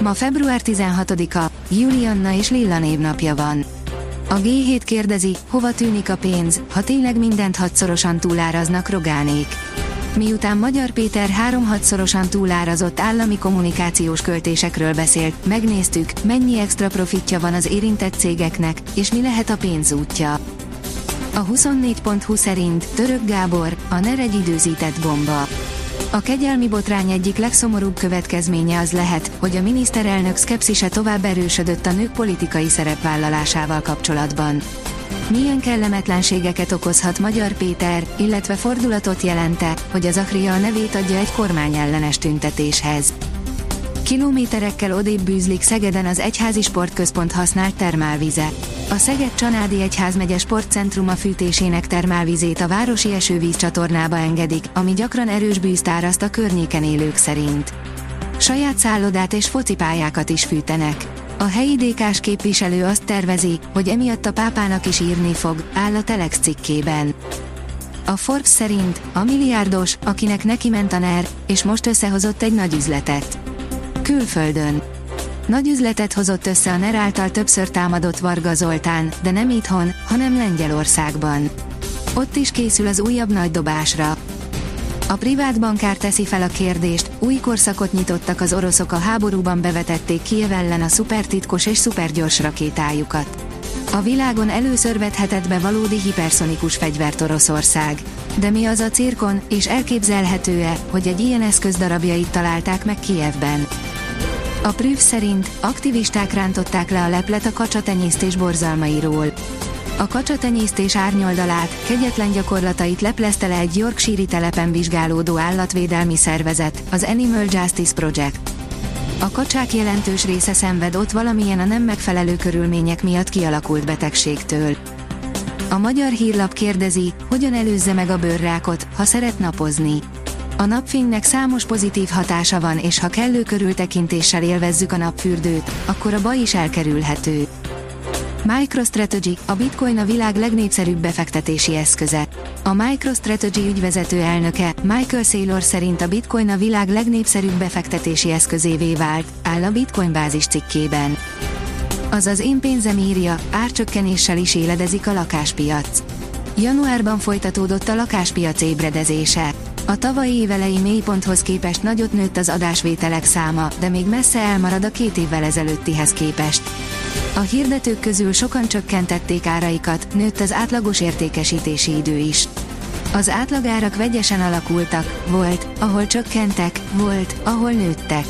Ma február 16-a, Julianna és Lilla névnapja van. A G7 kérdezi, hova tűnik a pénz, ha tényleg mindent hatszorosan túláraznak Rogánék. Miután Magyar Péter három-hatszorosan túlárazott állami kommunikációs költésekről beszélt, megnéztük, mennyi extra profitja van az érintett cégeknek, és mi lehet a pénzútja. A 24.20 szerint Török Gábor, a NER időzített bomba. A kegyelmi botrány egyik legszomorúbb következménye az lehet, hogy a miniszterelnök szkepszise tovább erősödött a nők politikai szerepvállalásával kapcsolatban. Milyen kellemetlenségeket okozhat Magyar Péter, illetve fordulatot jelente, hogy az Akria a nevét adja egy kormányellenes tüntetéshez. Kilométerekkel odébb bűzlik Szegeden az Egyházi Sportközpont használt termálvize. A Szeged Csanádi Egyházmegye sportcentruma fűtésének termálvizét a városi esővíz csatornába engedik, ami gyakran erős bűzt áraszt a környéken élők szerint. Saját szállodát és focipályákat is fűtenek. A helyi DK-s képviselő azt tervezi, hogy emiatt a pápának is írni fog, áll a Telex cikkében. A Forbes szerint a milliárdos, akinek neki ment a NER, és most összehozott egy nagy üzletet. Külföldön. Nagy üzletet hozott össze a NER által többször támadott Varga Zoltán, de nem itthon, hanem Lengyelországban. Ott is készül az újabb nagy dobásra. A privát bankár teszi fel a kérdést, új korszakot nyitottak az oroszok a háborúban bevetették Kiev ellen a szupertitkos és szupergyors rakétájukat. A világon először vethetett be valódi hiperszonikus fegyvert Oroszország. De mi az a cirkon, és elképzelhető-e, hogy egy ilyen eszköz darabjait találták meg Kievben? A prüv szerint aktivisták rántották le a leplet a kacsatenyésztés borzalmairól. A kacsatenyésztés árnyoldalát, kegyetlen gyakorlatait leplezte le egy Yorkshire telepen vizsgálódó állatvédelmi szervezet, az Animal Justice Project. A kacsák jelentős része szenved ott valamilyen a nem megfelelő körülmények miatt kialakult betegségtől. A magyar hírlap kérdezi, hogyan előzze meg a bőrrákot, ha szeret napozni. A napfénynek számos pozitív hatása van, és ha kellő körültekintéssel élvezzük a napfürdőt, akkor a baj is elkerülhető. MicroStrategy, a bitcoin a világ legnépszerűbb befektetési eszköze. A MicroStrategy ügyvezető elnöke, Michael Saylor szerint a bitcoin a világ legnépszerűbb befektetési eszközévé vált, áll a bitcoin bázis cikkében. Azaz én pénzem írja, árcsökkenéssel is éledezik a lakáspiac. Januárban folytatódott a lakáspiac ébredezése. A tavalyi évelei mélyponthoz képest nagyot nőtt az adásvételek száma, de még messze elmarad a két évvel ezelőttihez képest. A hirdetők közül sokan csökkentették áraikat, nőtt az átlagos értékesítési idő is. Az átlagárak vegyesen alakultak, volt, ahol csökkentek, volt, ahol nőttek.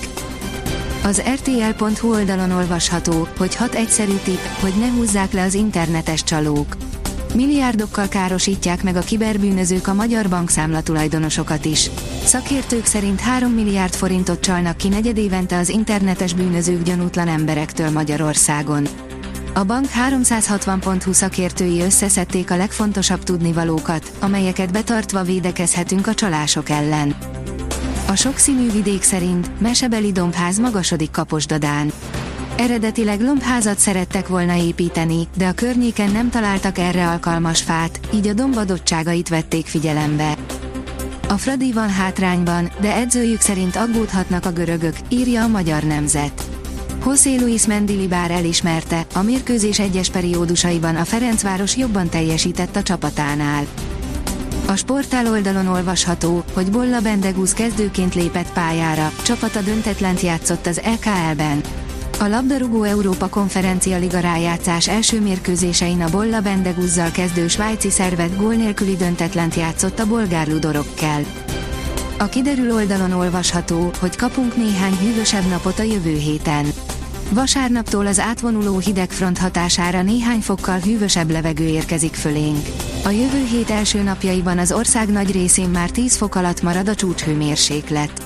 Az rtl.hu oldalon olvasható, hogy hat egyszerű tipp, hogy ne húzzák le az internetes csalók. Milliárdokkal károsítják meg a kiberbűnözők a magyar bankszámla tulajdonosokat is. Szakértők szerint 3 milliárd forintot csalnak ki negyedévente az internetes bűnözők gyanútlan emberektől Magyarországon. A bank 360.20 szakértői összeszedték a legfontosabb tudnivalókat, amelyeket betartva védekezhetünk a csalások ellen. A sokszínű vidék szerint mesebeli dombház magasodik Kaposdadán. Eredetileg lombházat szerettek volna építeni, de a környéken nem találtak erre alkalmas fát, így a dombadottságait vették figyelembe. A Fradi van hátrányban, de edzőjük szerint aggódhatnak a görögök, írja a magyar nemzet. José Luis Mendilibár elismerte, a mérkőzés egyes periódusaiban a Ferencváros jobban teljesített a csapatánál. A sportál oldalon olvasható, hogy Bolla Bendegúz kezdőként lépett pályára, csapata döntetlent játszott az EKL-ben. A labdarúgó Európa konferencia liga rájátszás első mérkőzésein a Bolla Bendegúzzal kezdő svájci szervet gól nélküli döntetlent játszott a bolgár ludorokkel. A kiderül oldalon olvasható, hogy kapunk néhány hűvösebb napot a jövő héten. Vasárnaptól az átvonuló hidegfront hatására néhány fokkal hűvösebb levegő érkezik fölénk. A jövő hét első napjaiban az ország nagy részén már 10 fok alatt marad a csúcshőmérséklet.